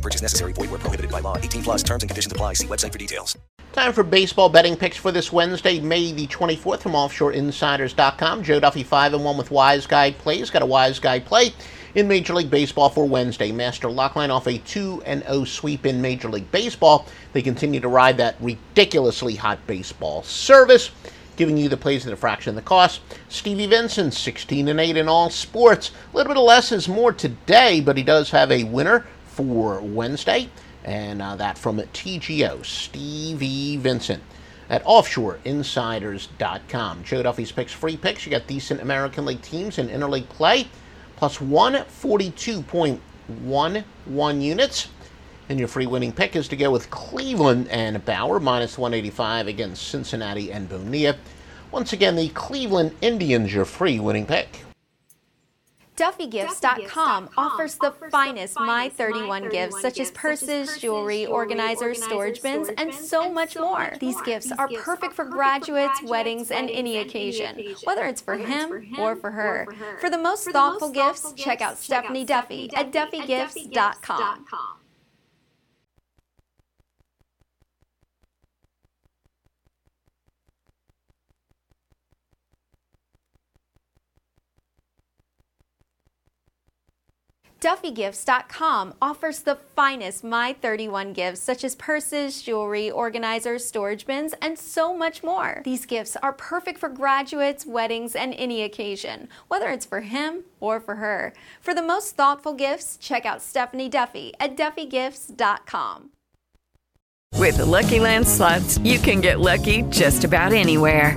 Purchase necessary. Void where prohibited by law. 18 plus terms and conditions apply. See website for details. Time for baseball betting picks for this Wednesday, May the 24th from OffshoreInsiders.com. Joe Duffy 5 and 1 with Wise Guy plays. Got a Wise Guy play in Major League Baseball for Wednesday. Master Lockline off a 2 and 0 sweep in Major League Baseball. They continue to ride that ridiculously hot baseball service giving you the plays at a fraction of the cost. Stevie Vincent, 16 and 8 in all sports. A little bit of less is more today, but he does have a winner for Wednesday, and uh, that from TGO, Stevie Vincent at OffshoreInsiders.com. Joe Duffy's picks, free picks. You got decent American League teams in interleague play, plus 142.11 units. And your free winning pick is to go with Cleveland and Bauer, minus 185 against Cincinnati and Bonilla. Once again, the Cleveland Indians, your free winning pick. DuffyGifts.com offers the finest My 31 gifts, such as purses, jewelry, organizers, storage bins, and so much more. These gifts are perfect for graduates, weddings, and any occasion, whether it's for him or for her. For the most thoughtful gifts, check out Stephanie Duffy at DuffyGifts.com. DuffyGifts.com offers the finest My 31 gifts, such as purses, jewelry, organizers, storage bins, and so much more. These gifts are perfect for graduates, weddings, and any occasion, whether it's for him or for her. For the most thoughtful gifts, check out Stephanie Duffy at DuffyGifts.com. With the Lucky Land slots, you can get lucky just about anywhere.